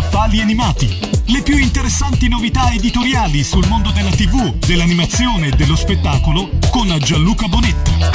Scaffali animati. Le più interessanti novità editoriali sul mondo della TV, dell'animazione e dello spettacolo con Gianluca Bonetta.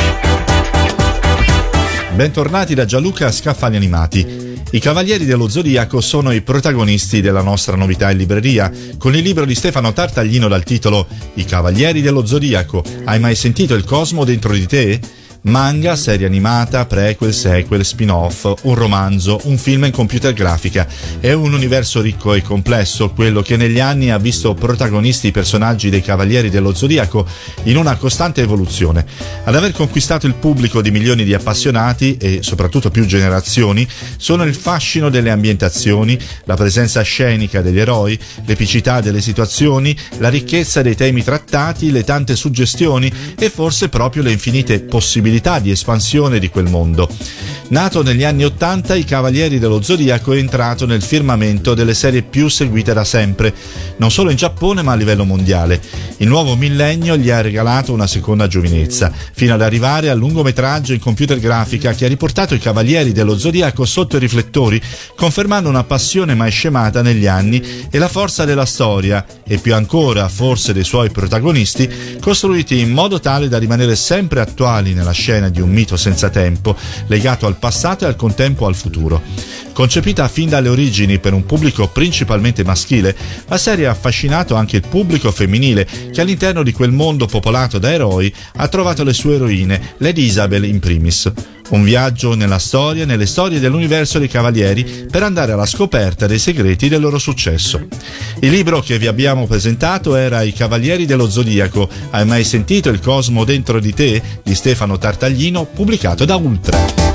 Bentornati da Gianluca Scaffali animati. I Cavalieri dello Zodiaco sono i protagonisti della nostra novità in libreria, con il libro di Stefano Tartaglino dal titolo I Cavalieri dello Zodiaco. Hai mai sentito il cosmo dentro di te? Manga, serie animata, prequel, sequel, spin-off, un romanzo, un film in computer grafica. È un universo ricco e complesso, quello che negli anni ha visto protagonisti i personaggi dei Cavalieri dello Zodiaco in una costante evoluzione. Ad aver conquistato il pubblico di milioni di appassionati e soprattutto più generazioni sono il fascino delle ambientazioni, la presenza scenica degli eroi, l'epicità delle situazioni, la ricchezza dei temi trattati, le tante suggestioni e forse proprio le infinite possibilità possibilità di espansione di quel mondo. Nato negli anni Ottanta, I Cavalieri dello Zodiaco è entrato nel firmamento delle serie più seguite da sempre, non solo in Giappone ma a livello mondiale. Il nuovo millennio gli ha regalato una seconda giovinezza, fino ad arrivare al lungometraggio in computer grafica che ha riportato i Cavalieri dello Zodiaco sotto i riflettori, confermando una passione mai scemata negli anni e la forza della storia, e più ancora forse dei suoi protagonisti, costruiti in modo tale da rimanere sempre attuali nella scena di un mito senza tempo, legato al passato e al contempo al futuro. Concepita fin dalle origini per un pubblico principalmente maschile, la serie ha affascinato anche il pubblico femminile che all'interno di quel mondo popolato da eroi ha trovato le sue eroine, Lady Isabel in primis. Un viaggio nella storia, nelle storie dell'universo dei Cavalieri per andare alla scoperta dei segreti del loro successo. Il libro che vi abbiamo presentato era I Cavalieri dello Zodiaco. Hai mai sentito il cosmo dentro di te? di Stefano Tartaglino, pubblicato da Ultra.